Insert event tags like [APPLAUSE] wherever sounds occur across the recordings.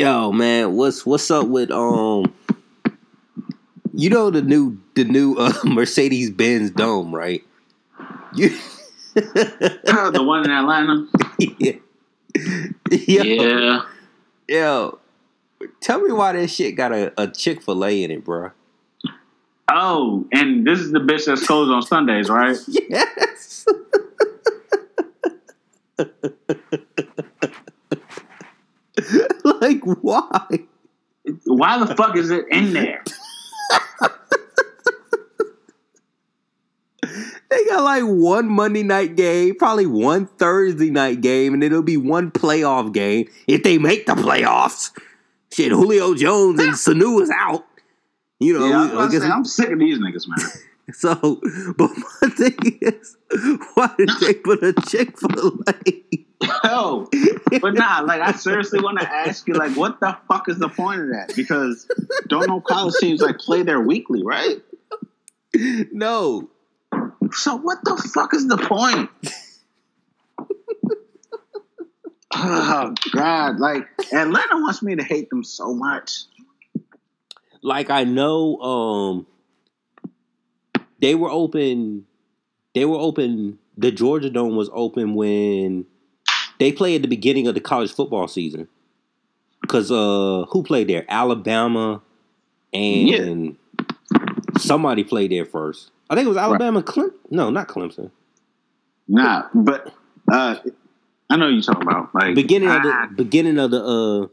Yo, man, what's what's up with um? You know the new the new uh, [LAUGHS] Mercedes Benz Dome, right? You [LAUGHS] the one in Atlanta. yeah. [LAUGHS] Yo, Yeah. yo, tell me why that shit got a, a Chick Fil A in it, bro. Oh, and this is the bitch that's closed on Sundays, right? Yes. [LAUGHS] like why? Why the fuck is it in there? [LAUGHS] They got like one Monday night game, probably one Thursday night game, and it'll be one playoff game if they make the playoffs. Shit, Julio Jones and [LAUGHS] Sanu is out. You know, Yeah, I was I guess say, I'm sick of these niggas, man. so. But my thing is, why did they put a Chick Fil A? But nah, like I seriously want to ask you, like, what the fuck is the point of that? Because don't know college teams like play there weekly, right? No, So what the fuck is the point? oh God, like Atlanta wants me to hate them so much. like I know, um, they were open. They were open. The Georgia Dome was open when they play at the beginning of the college football season. Cause uh, who played there? Alabama and somebody played there first. I think it was Alabama. Clem- no, not Clemson. Nah, but uh, I know you're talking about like Beginning of ah, the beginning of the uh, yeah,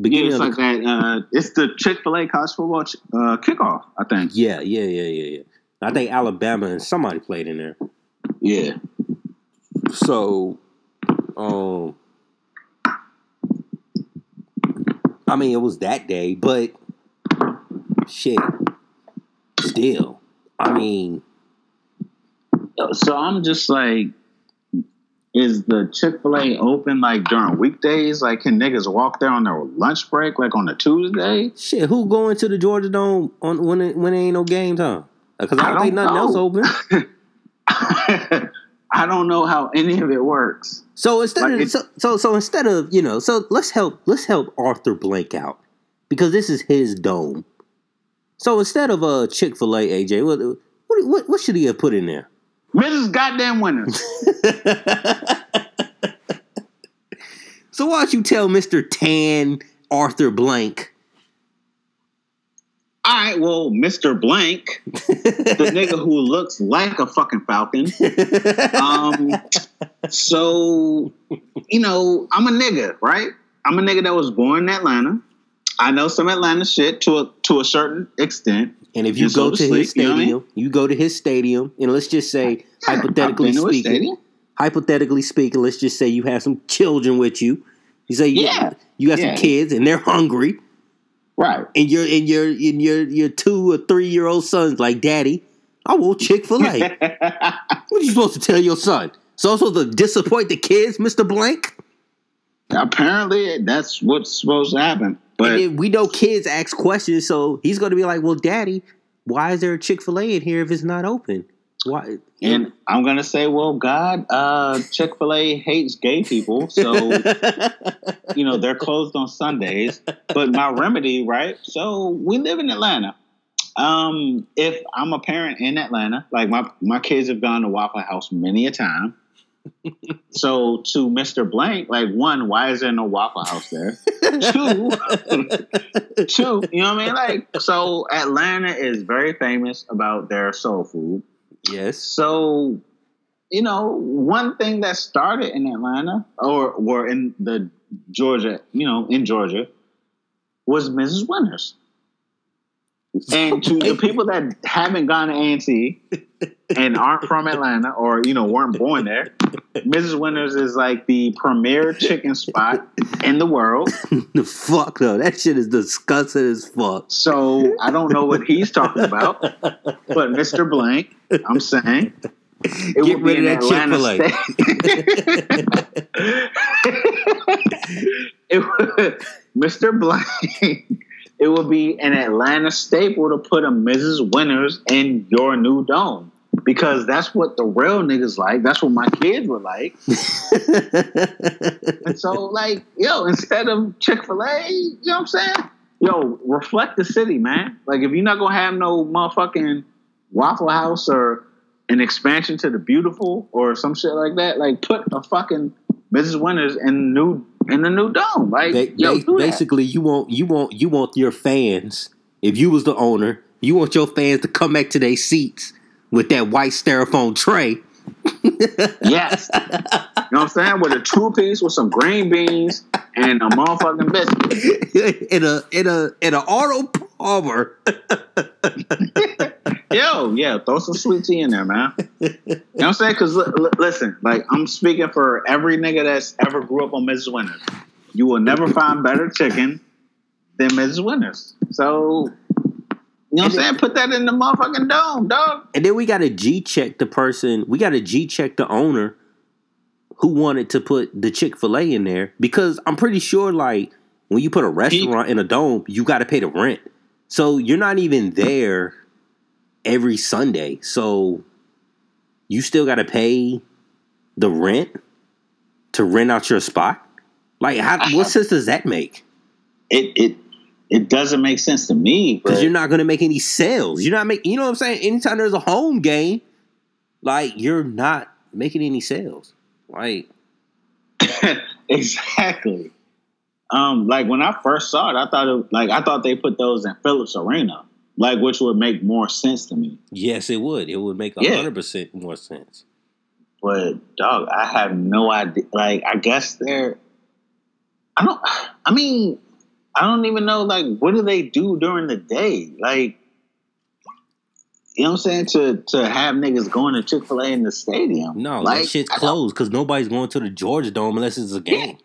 beginning it's of the that. Uh, it's the Chick Fil A college football ch- uh, kickoff, I think. yeah, yeah, yeah, yeah, yeah. I think Alabama and somebody played in there. Yeah, So, um, I mean, it was that day, but shit, still, I mean, so I'm just like, is the Chick Fil A open like during weekdays? Like, can niggas walk there on their lunch break, like on a Tuesday? shit, who going to the Georgia Dome on when it, when it ain't no game time? Because I I don't think nothing else open. [LAUGHS] I don't know how any of it works. So instead Like, of so, so so instead of you know so let's help let's help Arthur Blank out because this is his dome. So instead of uh Chick Fil A, AJ, what, what what what should he have put in there? Mrs. Goddamn Winners. [LAUGHS] so why don't you tell Mister Tan Arthur Blank? All right, well, Mr. Blank, the nigga who looks like a fucking falcon. [LAUGHS] Um, so, you know, I'm a nigga, right? I'm a nigga that was born in Atlanta. I know some Atlanta shit to a to a certain extent. and if you And so go to his sleep, you know I stadium, you go to his stadium, and let's just say hypothetically to a speaking, stadium. hypothetically speaking, let's just say you have some children with you. You say you, Yeah. you got Yeah. some kids and they're hungry. Right. and your and your and your your two or three year old son's like, Daddy, I want Chick Fil A. [LAUGHS] what are you supposed to tell your son? So supposed to disappoint the kids, Mister Blank? Apparently, that's what's supposed to happen. But we know kids ask questions, so he's going to be like, Well, Daddy, why is there a Chick Fil A in here if it's not open? Why? and I'm gonna say, well, God, uh, Chick Fil A hates gay people, so [LAUGHS] you know they're closed on Sundays. But my remedy, right? So we live in Atlanta. Um, if I'm a parent in Atlanta, like my my kids have gone to Waffle House many a time. So to Mr. Blank, like one, why is there no Waffle House there? [LAUGHS] Two, two, you know what I mean? Like, so Atlanta is very famous about their soul food. yes. So, you know, one thing that started in Atlanta or or in the Georgia, you know, in Georgia, was Mrs. Winners. And to the people that haven't gone to A&T and aren't from Atlanta or, you know, weren't born there, [LAUGHS] Mrs. Winners is like the premier chicken spot in the world. [LAUGHS] the fuck though, that shit is disgusting as fuck. So I don't know what he's talking about, but Mr. Blank, I'm saying, it Get would rid be of an that Atlanta state. [LAUGHS] it Mr. Blank, it would be an Atlanta staple to put a Mrs. Winners in your new dome. Because that's what the real niggas like. That's what my kids were like. [LAUGHS] and so, like, yo, instead of Chick Fil A, you know what I'm saying? Yo, reflect the city, man. Like, if you're not gonna have no motherfucking Waffle House or an expansion to the beautiful or some shit like that, like, put a fucking Mrs. Winners in new in the new dome. Like, yo, ba- do that. basically, you want you want you want your fans. If you was the owner, you want your fans to come back to their seats with that white styrofoam tray. Yes. [LAUGHS] you know what I'm saying? With a two piece with some green beans and a motherfucking biscuit. in a in a in a Arnold Palmer. [LAUGHS] Yo, yeah, throw some sweet tea in there, man. You know what I'm saying? Because listen, like I'm speaking for every nigga that's ever grew up on Mrs. Winners. You will never find better chicken than Mrs. Winners. So, you know what I'm saying? Put that in the motherfucking dome, dog. And then we got to G check the person. We got to G check the owner who wanted to put the Chick Fil A in there because I'm pretty sure, like when you put a restaurant in a dome, you got to pay the rent. So you're not even there every Sunday. So you still got to pay the rent to rent out your spot. Like, how, what [LAUGHS] sense does that make? It it it doesn't make sense to me. Because you're not going to make any sales. You're not making. You know what I'm saying? Anytime there's a home game, like you're not making any sales. Like [LAUGHS] exactly. Um, like when I first saw it, I thought it like I thought they put those in Phillips Arena, like which would make more sense to me. yes, it would. It would make Yeah. hundred percent more sense. But dog, I have no idea. Like, I guess they're. I don't. I mean, I don't even know. Like, what do they do during the day? Like, you know what I'm saying? To to have niggas going to Chick Fil A in the stadium. No, like that shit's closed because nobody's going to the Georgia Dome unless it's a game.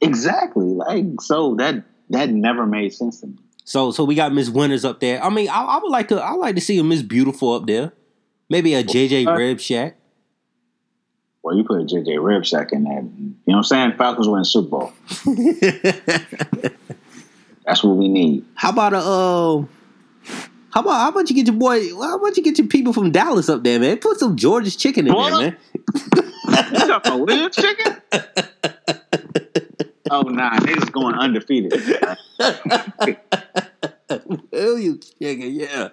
Exactly. Like, so that that never made sense to me. So, so we got Miss Winners up there. I mean, I, I would like to. I like to see a Miss Beautiful up there. Maybe a JJ Uh, Rib Shack. Well, you put a JJ Rib Shack in there. You know what I'm saying? Falcons win Super Bowl. [LAUGHS] That's what we need. How about a uh, how about how about you get your boy? How about you get your people from Dallas up there, man? Put some George's chicken in What? there, man. You talking about Williams chicken? [LAUGHS] oh nah, niggas going undefeated. [LAUGHS] Williams chicken, yeah.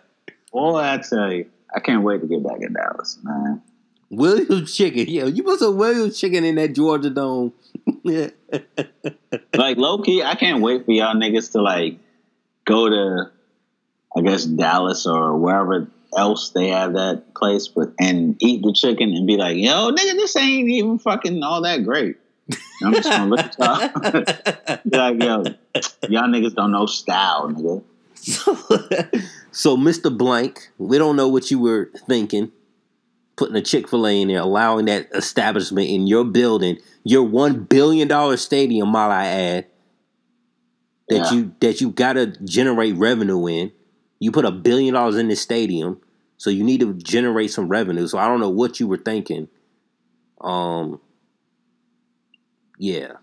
Boy, I tell you, I can't wait to get back in Dallas, man. Williams chicken, yeah. You put some Williams chicken in that Georgia Dome. [LAUGHS] Like low key, I can't wait for y'all niggas to like go to, I guess Dallas or wherever else they have that place, but and eat the chicken and be like, yo, nigga, this ain't even fucking all that great. I'm just gonna look at y'all, [LAUGHS] be like, yo, y'all niggas don't know style, nigga. [LAUGHS] So, so, Mr. Blank, we don't know what you were thinking. Putting a Chick fil A in there, allowing that establishment in your building, your $1 billion stadium, might I add, that Yeah. you that you gotta generate revenue in. You put a billion dollars in this stadium, so you need to generate some revenue. So I don't know what you were thinking. Um yeah.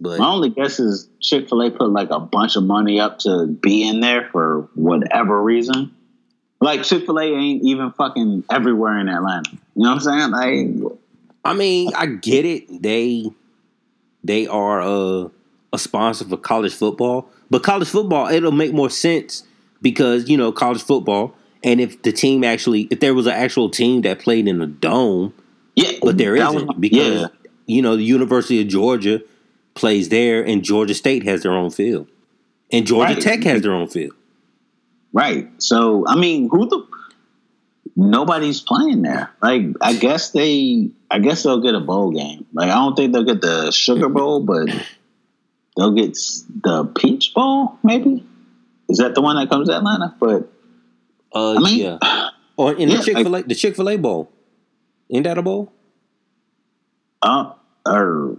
But My only guess is Chick Fil A put like a bunch of money up to be in there for whatever reason. Like Chick Fil A ain't even fucking everywhere in Atlanta. You know what I'm saying? Like, I mean, I get it. They they are a, a sponsor for college football, but college football it'll make more sense because you know college football. And if the team actually, if there was an actual team that played in a dome, yeah, but there that was isn't because yeah, you know the University of Georgia plays there, and Georgia State has their own field, and Georgia Right. Tech has their own field. Right. So I mean, who the nobody's playing there. Like, I guess they, I guess they'll get a bowl game. Like, I don't think they'll get the Sugar Bowl, but they'll get the Peach Bowl. Maybe is that the one that comes to Atlanta? But Uh, I mean, yeah, [SIGHS] or in Yeah, the Chick Fil A, the Chick Fil A bowl, ain't that a bowl? uh, or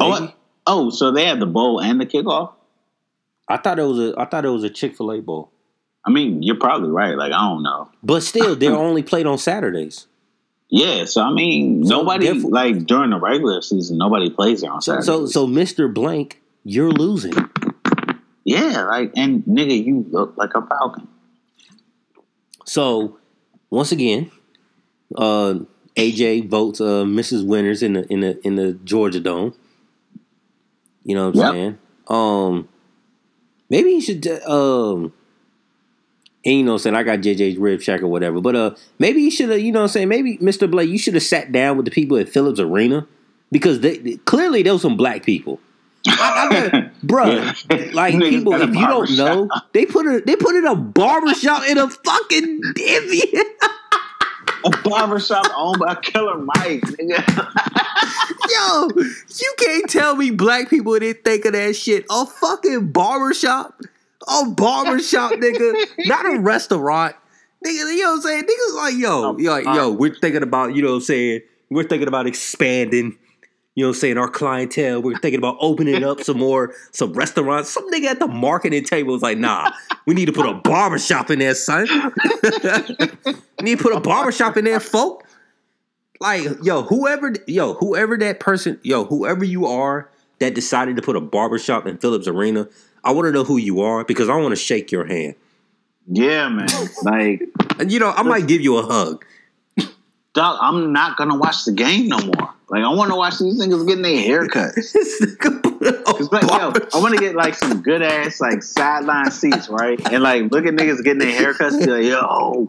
oh, oh, so they have the bowl and the kickoff. I thought it was a I thought it was a Chick Fil A bowl, I mean, you're probably right. Like, I don't know. but still, they're [LAUGHS] only played on Saturdays. Yeah, so I mean, So nobody therefore- like during the regular season, nobody plays there on So, Saturday. so, so, Mister Blank, you're losing. yeah, like, and nigga, you look like a falcon. So, once again, Uh, AJ votes uh, Mrs. Winners in the in the in the Georgia Dome. You know what I'm Yep. saying? Um, maybe he should. uh, Um, and you know, what I'm saying I got JJ's rib shack or whatever, but uh, maybe you should have. You know, what I'm saying maybe Mr. Blake, you should have sat down with the people at Phillips Arena because they, they- clearly there was some black people. I, I [LAUGHS] got, bruh, like Niggas people, if you don't know, they put a they put in a barbershop in a fucking divvy. [LAUGHS] A barbershop owned by Killer Mike, nigga. [LAUGHS] Yo, you can't tell me black people didn't think of that shit. A fucking barbershop? A barbershop, nigga. [LAUGHS] Not a restaurant. Nigga, you know what I'm saying? Niggas like, yo, A yo, yo, we're thinking about, you know what I'm saying? We're thinking about expanding, you know what I'm saying, our clientele. We're thinking about opening up some more, some restaurants. Some nigga at the marketing table was like, nah, we need to put a barbershop in there, son. we [LAUGHS] need to put a barbershop in there, folk like yo whoever yo whoever that person yo whoever you are that decided to put a barbershop in phillips arena i want to know who you are because i want to shake your hand Yeah, man. Like, and you know i might give you a hug dog, I'm not gonna watch the game no more. Like, I want to watch these niggas getting their haircuts. [LAUGHS] This nigga put a Cause like, yo, I want to get like some good ass like sideline seats, right? And like look at niggas getting their haircuts. Be like, yo,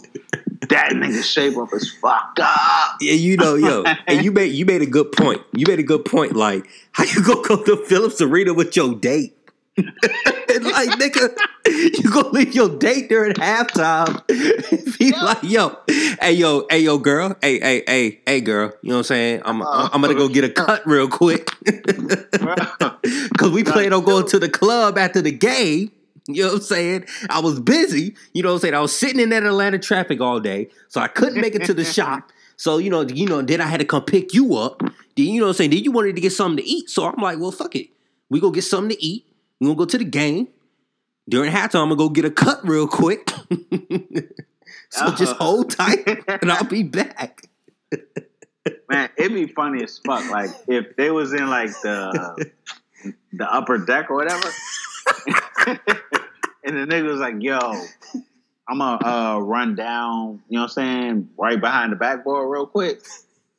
that nigga shape up is fucked up. yeah, you know, yo, [LAUGHS] and you made you made a good point. You made a good point. Like, how you gonna go to Phillips Arena with your date? And [LAUGHS] like, nigga, you gonna leave your date during halftime? [LAUGHS] Be like, yo, hey, yo, hey, yo, girl, hey, hey, hey, hey, girl. You know what I'm saying? I'm, oh, I'm gonna go get a cut real quick [LAUGHS] because we planned on going to the club after the game. You know what I'm saying? I was busy. You know what I'm saying? I was sitting in that Atlanta traffic all day, so I couldn't make it to the shop. So you know, you know, then I had to come pick you up. Then you know what I'm saying? Then you wanted to get something to eat, so I'm like, well, fuck it. We go get something to eat. We gonna go to the game. During halftime, I'm gonna go get a cut real quick. [LAUGHS] so just hold tight, [LAUGHS] and I'll be back. Man, it'd be funny as fuck. Like if they was in like the the upper deck or whatever, [LAUGHS] and the nigga was like, "Yo, I'm gonna uh, run down." You know what I'm saying? Right behind the backboard, real quick.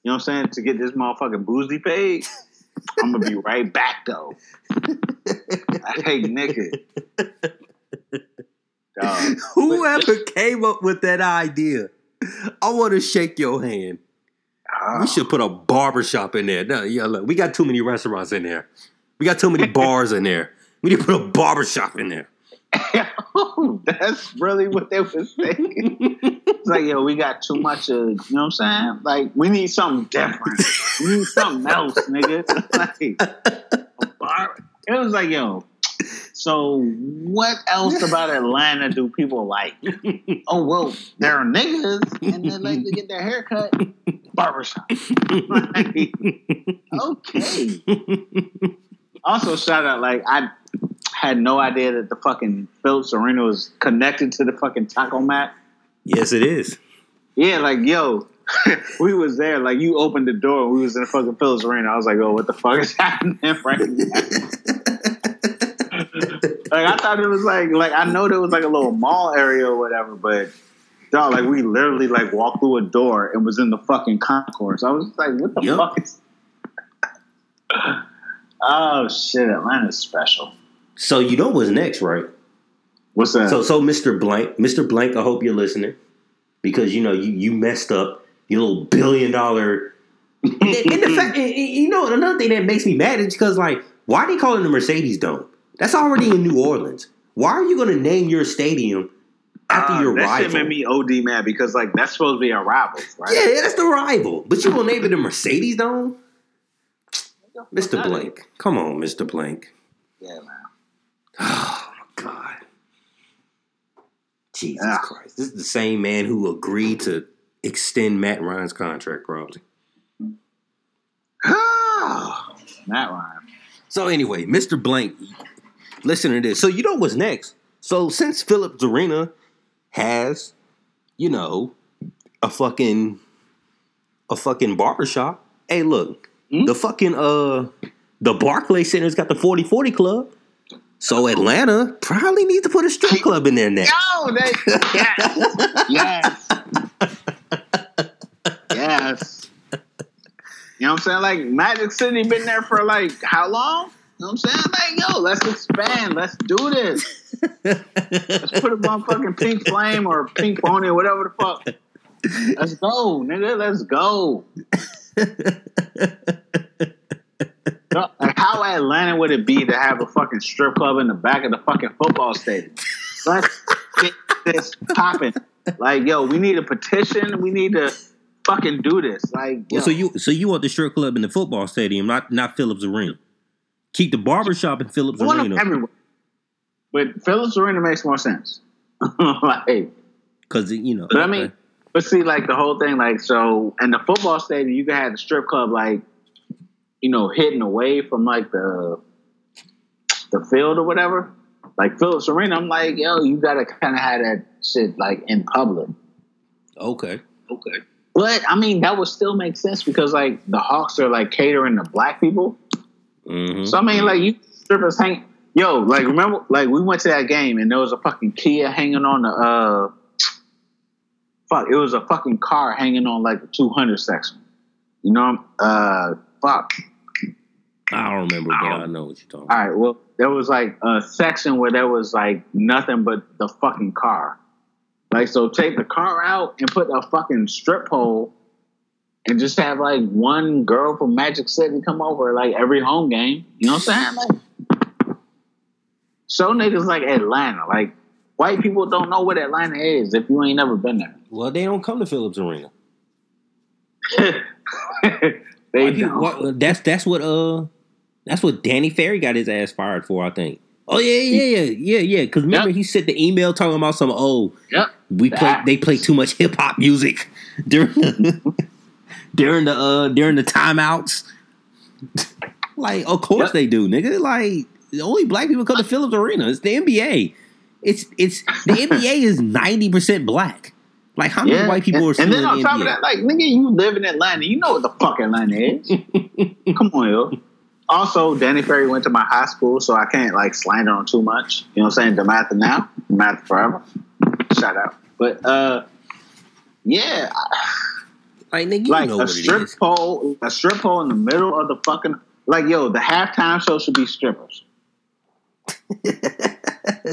You know what I'm saying? To get this motherfucking boozy paid. I'm gonna be right back though. Hey, nigga. [LAUGHS] Dog. Whoever came up with that idea, I want to shake your hand. Ah. We should put a barber shop in there. No, yeah, look, we got too many restaurants in there. We got too many [LAUGHS] bars in there. We need to put a barber shop in there. [LAUGHS] That's really what they were saying. It's like, yo, we got too much of, you know what I'm saying? Like, we need something different. We need something else, nigga. Like, a bar. It was like, yo, so what else about Atlanta do people like? [LAUGHS] Oh, well, there are niggas and they like to get their hair cut. Barbershop. Like, [LAUGHS] okay. Also, shout out, like, I had no idea that the fucking Phillips Arena was connected to the fucking taco mat. yes, it is. Yeah, like, yo, [LAUGHS] we was there. Like, you opened the door and we was in the fucking Phillips Arena. I was like, oh, what the fuck is happening right now? Like, I thought it was like, like, I know there was like a little mall area or whatever, but dog, like, we literally like walked through a door and was in the fucking concourse. I was like, what the Yup. fuck is. [LAUGHS] oh, shit, Atlanta's special. So you know what's next, right? What's that? So, so Mr. Blank, Mr. Blank, I hope you're listening because you know you you messed up your little billion dollar. [LAUGHS] and, the fact, you know, another thing that makes me mad is because like, why they call it the Mercedes Dome? That's already in New Orleans. Why are you going to name your stadium after Uh, your that rival? shit made me OD mad because like that's supposed to be our rival, right? Yeah, that's the rival. But you gonna name it the Mercedes Dome? Mr. Blank. Come on, Mr. Blank. Yeah, man. [SIGHS] Oh my God. Jesus Ah. Christ. This is the same man who agreed to extend Matt Ryan's contract, Rosie. [SIGHS] Matt Ryan. So anyway, Mr. Blank, listen to this. So you know what's next? So since Phillips Arena has, you know, a fucking a fucking barbershop. Hey, look, Hmm? the fucking uh the Barclay Center's got the 40-40 club. So Atlanta probably needs to put a strip club in there next. Yo, they, yes, yes, yes. You know what I'm saying? Like Magic City been there for like how long? You know what I'm saying? Like, yo, let's expand. Let's do this. let's put a motherfucking pink flame or pink pony or whatever the fuck. Let's go, nigga. Let's go. like, how Atlanta would it be to have a fucking strip club in the back of the fucking football stadium? Let's get this popping. Like, yo, we need a petition. We need to fucking do this. Like, well, so you so you want the strip club in the football stadium, not not Phillips Arena. Keep the barbershop in Phillips Arena. Everywhere. But Phillips Arena makes more sense. [LAUGHS] like, because you know. But I mean, but see, like the whole thing, like so, and the football stadium, you can have the strip club, like, you know, hidden away from like the the field or whatever. Like Phillips Arena, I'm like, yo, you gotta kind of have that shit like in public. Okay. Okay. But I mean, that would still make sense because like the Hawks are like catering to black people. Mm-hmm. So I mean, like you strippers hang. Yo, like remember, like we went to that game and there was a fucking Kia hanging on the uh, fuck, it was a fucking car hanging on like the 200 section. You know, uh, fuck. I don't remember, but I know what you're talking. All right, well, there was like a section where there was like nothing but the fucking car. Like, so take the car out and put a fucking strip pole and just have like one girl from Magic City come over like every home game. You know what I'm saying? Like, show niggas like Atlanta. Like, white people don't know what Atlanta is if you ain't never been there. Well, they don't come to Phillips Arena. [LAUGHS] they people, what, that's that's what uh that's what Danny Ferry got his ass fired for, I think. Oh yeah, yeah, yeah, yeah, yeah. Because remember yep. he sent the email talking about some oh yep. we play they play too much hip hop music [LAUGHS] during the during the uh during the timeouts. like, of course yep. they do, nigga. Like the only black people come to Phillips Arena. It's the NBA. It's it's the [LAUGHS] NBA is ninety percent black. Like how many yeah. white people and, are still And then on the top NBA? of that, like nigga, you live in Atlanta. You know what the fuck Atlanta is. [LAUGHS] Come on, yo. Also, Danny Ferry went to my high school, so I can't like slander on too much. You know what I'm saying? DeMatha now, DeMatha forever. Shout out. But uh, yeah. Like nigga, you like know a strip pole, a strip pole in the middle of the fucking like yo, the halftime show should be strippers. [LAUGHS]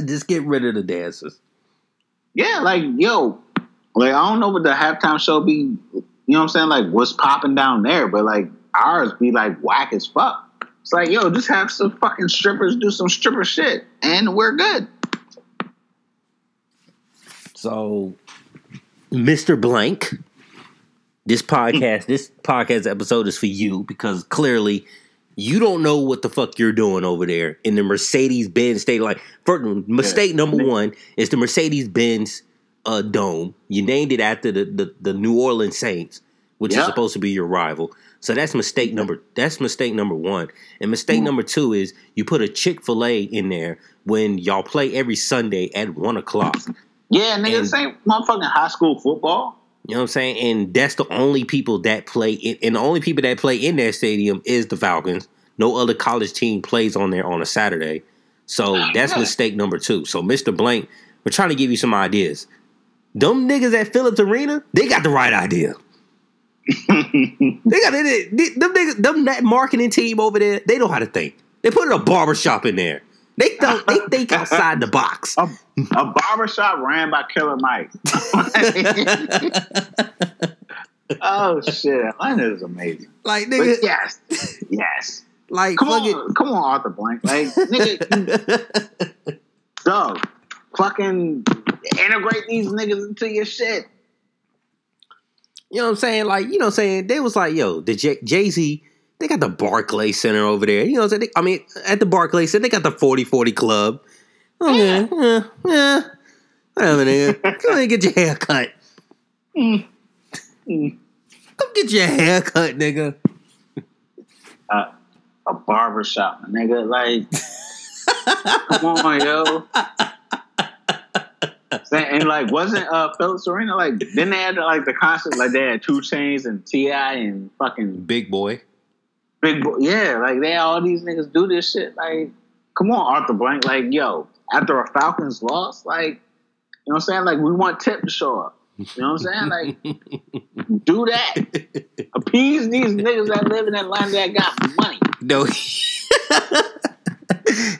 Just get rid of the dancers. Yeah, like yo, like I don't know what the halftime show be. You know what I'm saying? Like what's popping down there, but like ours be like whack as fuck. It's like yo, just have some fucking strippers do some stripper shit, and we're good. So, Mr. Blank, this podcast, this podcast episode is for you because clearly you don't know what the fuck you're doing over there in the Mercedes Benz state. Like, first, mistake number one is the Mercedes Benz uh, dome. You named it after the, the, the New Orleans Saints, which is supposed to be your rival. So that's mistake number. That's mistake number one. And mistake mm. number two is you put a Chick Fil A in there when y'all play every Sunday at one o'clock. Yeah, nigga, and, same motherfucking high school football. You know what I'm saying? And that's the only people that play in, and the only people that play in that stadium is the Falcons. No other college team plays on there on a Saturday. So that's mistake number two. So Mr. Blank, we're trying to give you some ideas. Them niggas at Phillips Arena, they got the right idea. [LAUGHS] they got it. They, them niggas, them that marketing team over there, they know how to think. They put a barbershop in there. They don't. They think outside the box. A, a barbershop ran by Killer Mike. [LAUGHS] oh shit! Atlanta is amazing. Like nigga, but yes, yes. Like come on, come on, Arthur Blank. Like nigga, [LAUGHS] dog, fucking integrate these niggas into your shit. You know what I'm saying? Like, you know what I'm saying? They was like, yo, the Jay Z, they got the Barclay Center over there. You know what I'm saying? I mean, at the Barclay Center, they got the 40 40 Club. Okay, yeah, yeah. Whatever, nigga. [LAUGHS] Come and get your hair cut. Mm. Mm. Come get your hair cut, nigga. Uh, a barbershop, nigga. Like, come on, yo [LAUGHS] and like, wasn't uh Phillips Arena like? Then they had like the concert like they had 2 Chainz and T.I. and fucking Big Boi. Big Boi, yeah. Like they all these niggas do this shit. Like, come on, Arthur Blank. Like, yo, after a Falcons loss, like, you know what I'm saying? Like, we want Tip to show up. You know what I'm saying? Like, do that. [LAUGHS] Appease these niggas that live in Atlanta that got money. No.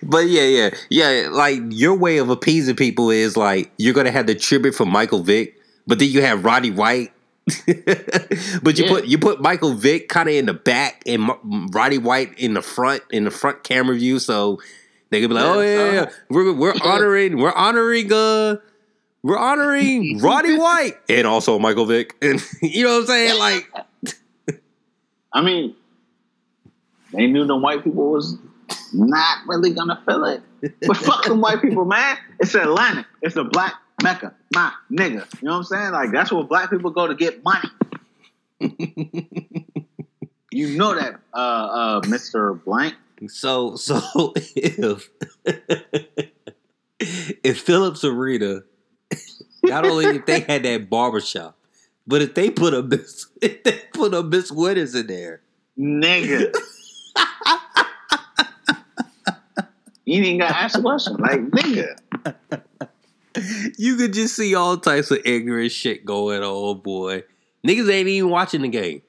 but yeah, yeah, yeah. Like your way of appeasing people is like you're gonna have the tribute from Michael Vick, but then you have Roddy White. [LAUGHS] but you Yeah. put you put Michael Vick kind of in the back and Roddy White in the front in the front camera view, so they could be like, Yeah, "Oh yeah, yeah, uh-huh. we're we're [LAUGHS] honoring we're honoring uh we're honoring Roddy [LAUGHS] White and also Michael Vick, and you know what I'm saying? Like, I mean, they knew the white people was not really gonna feel it. But fuck them white people, man. It's Atlanta. It's the black mecca, my nigga. You know what I'm saying? Like that's where black people go to get money. [LAUGHS] you know that, uh, uh, Mr. Blank. So so if [LAUGHS] if Phillips Arena, not only if they had that barbershop, but if they put a Miss [LAUGHS] if they put a Miss Winners in there, Nigga. you ain't gotta ask a question. Like, nigga. You could just see all types of ignorant shit going on, boy. Niggas ain't even watching the game.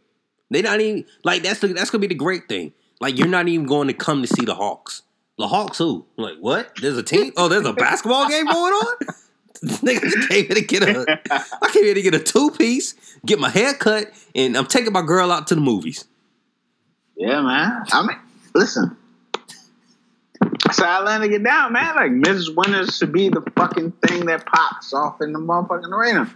They not even like that's the, that's gonna be the great thing. Like you're not even going to come to see the Hawks. The Hawks who? Like what? There's a team? Oh, there's a basketball game going on? [LAUGHS] Niggas came here to get a I came here to get a two piece, get my hair cut, and I'm taking my girl out to the movies. Yeah, man. I mean, listen. How Atlanta get down, man. Like Mrs. Winners should be the fucking thing that pops off in the motherfucking arena.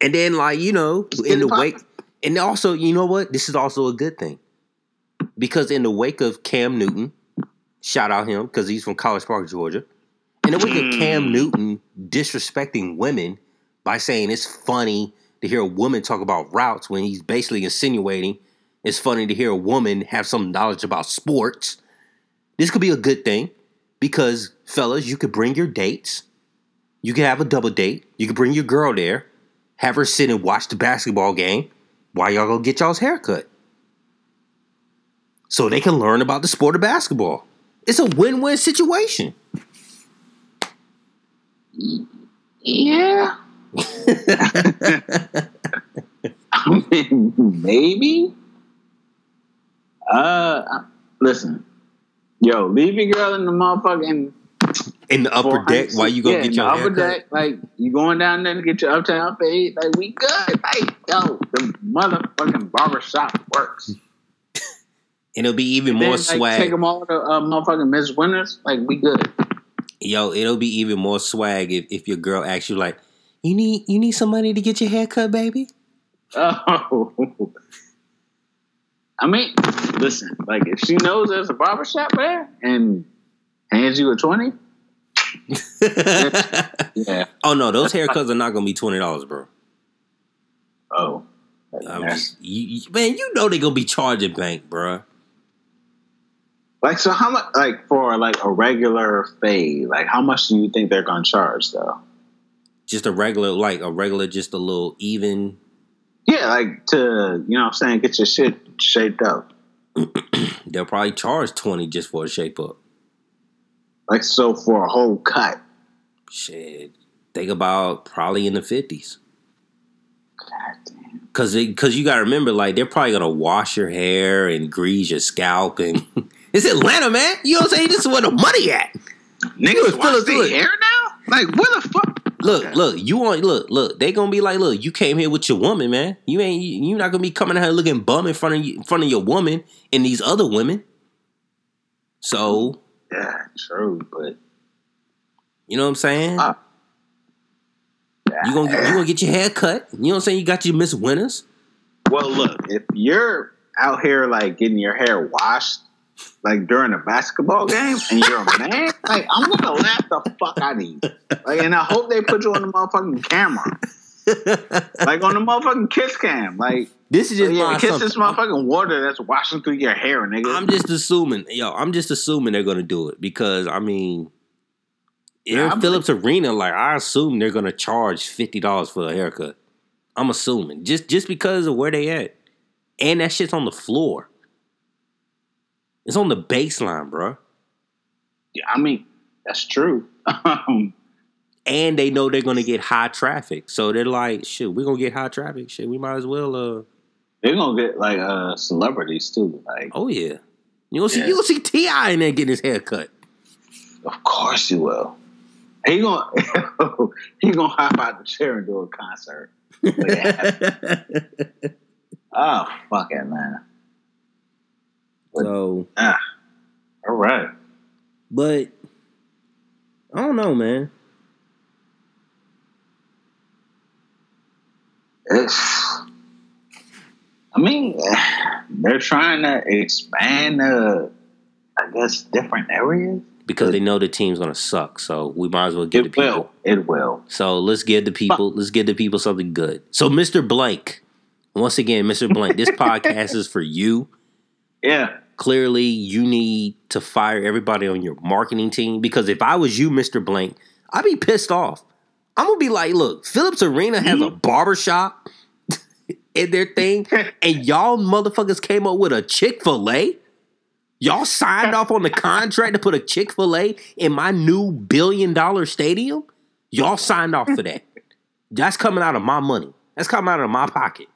And then, like, you know, Just in the wake, and also, you know what? This is also a good thing. Because in the wake of Cam Newton, shout out him because he's from College Park, Georgia. In the wake of Cam Mm. Newton disrespecting women by saying it's funny to hear a woman talk about routes when he's basically insinuating it's funny to hear a woman have some knowledge about sports. This could be a good thing because, fellas, you could bring your dates. You could have a double date. You could bring your girl there, have her sit and watch the basketball game while y'all go get y'all's haircut. So they can learn about the sport of basketball. It's a win win situation. Yeah. I [LAUGHS] mean, [LAUGHS] maybe. Uh, listen, yo, leave your girl in the motherfucking In the upper deck while you go yeah, get in your the upper deck. Like you going down there to get your uptown fade. Like we good. Like yo, the motherfucking barbershop works. And [LAUGHS] it'll be even Then, more like, swag. Take them all to uh, motherfucking Miss Winners. Like we good. Yo, it'll be even more swag if, if your girl asks you like, you need you need some money to get your haircut, baby? [LAUGHS] Oh. I mean, listen, like if she knows there's a barbershop there and hands you a 20, yeah. [LAUGHS] oh no, those haircuts are not gonna be twenty dollars, bro. Oh. I'm just, you, you- man, you know they gonna be charging bank, bro. Like so how much like for like a regular fade, like how much do you think they're gonna charge though? Just a regular, like a regular, just a little even. Yeah, like to you know what I'm saying, get your shit shaped up. [CLEARS THROAT] They'll probably charge twenty just for a shape up. Like so for a whole cut. Shit, think about probably in the fifties. Cause, it, cause you gotta remember, like they're probably gonna wash your hair and grease your scalp, and [LAUGHS] it's Atlanta, man. You know what I'm saying? This is where the money at. Niggas wash their hair now? Like where the fuck? Look, Okay. look, you want look, look. They gonna be like, look, you came here with your woman, man. You ain't, you, you not gonna be coming out here looking bum in front of you, in front of your woman and these other women. So Yeah, true, but you know what I'm saying? Uh, you gonna you gonna get your hair cut. You know what I'm saying? You got your Miss Winners. Well, look, if you're out here like getting your hair washed like during a basketball game and you're a [LAUGHS] man, like I'm gonna laugh the fuck out of you. Like, and I hope they put you on the motherfucking camera, like on the motherfucking kiss cam. Like, This is just yeah, my kiss this motherfucking water that's washing through your hair, nigga. I'm just assuming, yo, I'm just assuming they're gonna do it because I mean, in Yeah, I'm- Phillips Arena, like I assume they're gonna charge fifty dollars for a haircut. I'm assuming just just because of where they at, and that shit's on the floor. It's on the baseline, bro. Yeah, I mean, that's true. Um, and they know they're gonna get high traffic. So they're like, shit, we're gonna get high traffic. Shit, we might as well. Uh, They're gonna get like uh celebrities too. Like, oh yeah, you gonna see Yeah. you gonna see T.I. in there getting his hair cut. of course you will. He gonna [LAUGHS] he gonna hop out the chair and do a concert. [LAUGHS] Oh fuck it, man. So, Ah, all right. but I don't know, man. It's, I mean, they're trying to expand, uh, I guess, different areas. Because they know the team's gonna suck, so we might as well give the It people. will. It will. So let's give the people let's give the people something good. So Mr. Blank, once again, Mr. Blank, this [LAUGHS] podcast is for you. Yeah. Clearly, you need to fire everybody on your marketing team because if I was you, Mr. Blank, I'd be pissed off. I'm gonna be like, look, Phillips Arena has a mm-hmm. barbershop [LAUGHS] in their thing, [LAUGHS] and y'all motherfuckers came up with a Chick-fil-A. Y'all signed off on the contract to put a Chick-fil-A in my new billion dollar stadium. Y'all signed off for that. That's coming out of my money. That's coming out of my pocket.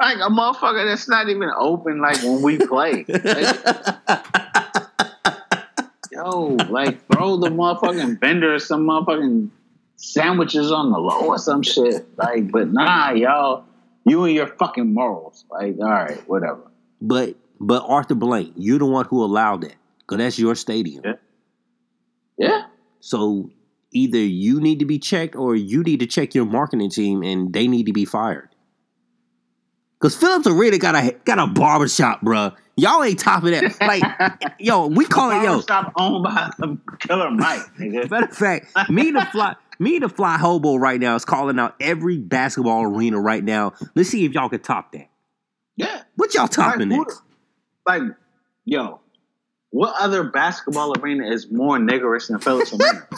Like a motherfucker that's not even open. Like when we play. Like, [LAUGHS] yo, like throw the motherfucking vendor some motherfucking sandwiches on the low or some shit. Like, but nah, y'all, you and your fucking morals. Like, all right, whatever. But but Arthur Blank, you're the one who allowed that. Cause that's your stadium. Yeah. Yeah. So either you need to be checked or you need to check your marketing team and they need to be fired. Cause Phillips Arena got a got a barbershop, bruh. Y'all ain't topping that. Like, [LAUGHS] yo, we call it yo. Stop owned by Killer Mike, nigga. [LAUGHS] Matter of fact, me the fly me the fly hobo right now is calling out every basketball arena right now. Let's see if y'all can top that. Yeah. What y'all topping Like, next? Like, yo, what other basketball arena is more niggerish than Phillips Arena?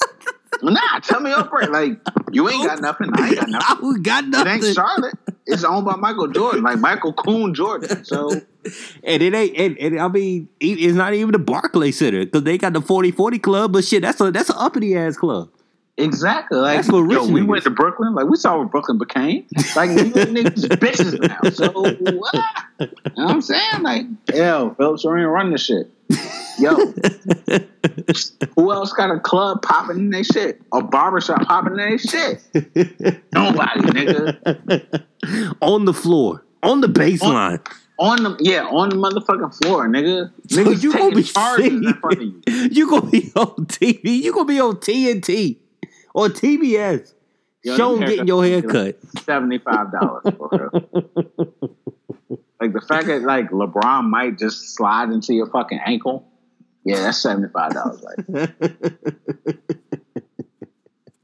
[LAUGHS] nah, tell me up right. Like, you ain't got nothing. I ain't got nothing. I got It nothing. ain't Charlotte. It's owned by Michael Jordan, like Michael Coon Jordan. So And it ain't. And, and I mean, it's not even the Barclay Center because they got the 40-40 club. But shit, that's a that's an uppity ass club. exactly, like That's for rich yo, we went to Brooklyn. Like we saw what Brooklyn became. Like niggas, niggas bitches now. So what? You know what I'm saying? Like, yo, Phillips Arena run this shit. Yo, [LAUGHS] who else got a club popping in their shit? A barbershop popping in their shit? Nobody, nigga. on the floor, on the baseline. On the yeah, on the motherfucking floor, nigga. So Niggas you gonna be charges in front of you. [LAUGHS] You gonna be on TV. You gonna be on TNT or TBS. Yo, Show getting your hair cut. seventy five dollars for her. [LAUGHS] like the fact that like LeBron might just slide into your fucking ankle. Yeah, that's seventy five dollars. Like, you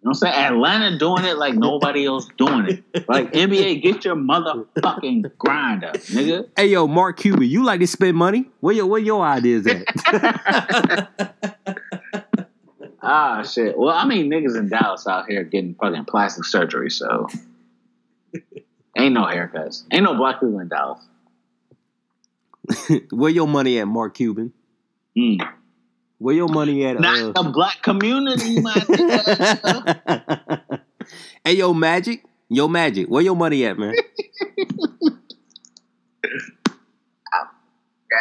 know what I'm saying? Atlanta doing it like nobody else doing it. Like NBA, get your motherfucking grind up, nigga. Hey yo, Mark Cuban, you like to spend money? Where your where your ideas at? [LAUGHS] Ah, shit. Well, I mean, niggas in Dallas out here getting fucking plastic surgery, so ain't no haircuts. Ain't no black people in Dallas. [LAUGHS] where your money at, Mark Cuban? Mm. Where your money at? Not Uh, the black community, my [LAUGHS] hey yo, Magic, yo Magic, where your money at, man? [LAUGHS]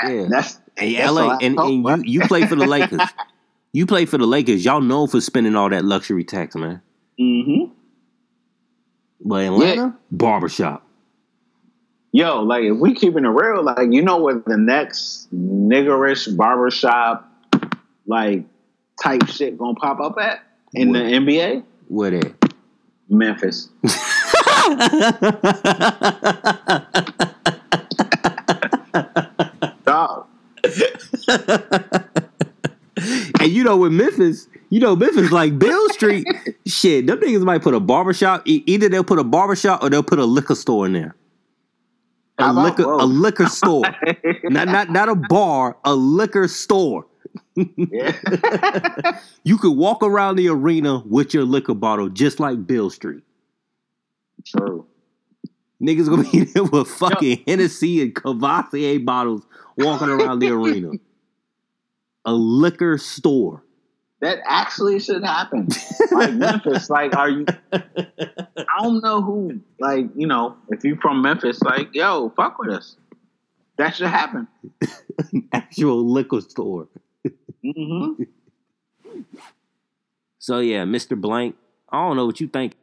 Yeah. That's Hey, That's LA, and, and you you play for the Lakers. [LAUGHS] you play for the Lakers. Y'all known for spending all that luxury tax, man. mm-hmm. But Atlanta, barbershop. Yo, like if we keeping it real, like you know where the next niggerish barbershop like type shit gonna pop up at in Where? the NBA? Where that? Memphis. [LAUGHS] Dog. and you know, with Memphis, you know, Memphis like Beale Street, [LAUGHS] shit, them niggas might put a barbershop. Either they'll put a barbershop or they'll put a liquor store in there. A liquor, a liquor store, [LAUGHS] not not not a bar, a liquor store. [LAUGHS] You could walk around the arena with your liquor bottle, just like Beale Street. True. Niggas gonna be [LAUGHS] there with fucking Hennessy and Courvoisier bottles walking around the arena. A liquor store. That actually should happen. Like Memphis, like are you? [LAUGHS] I don't know who. Like you know, if you from Memphis, like yo, fuck with us. That should happen. [LAUGHS] Actual liquor store. hmm So yeah, Mr. Blank. I don't know what you think.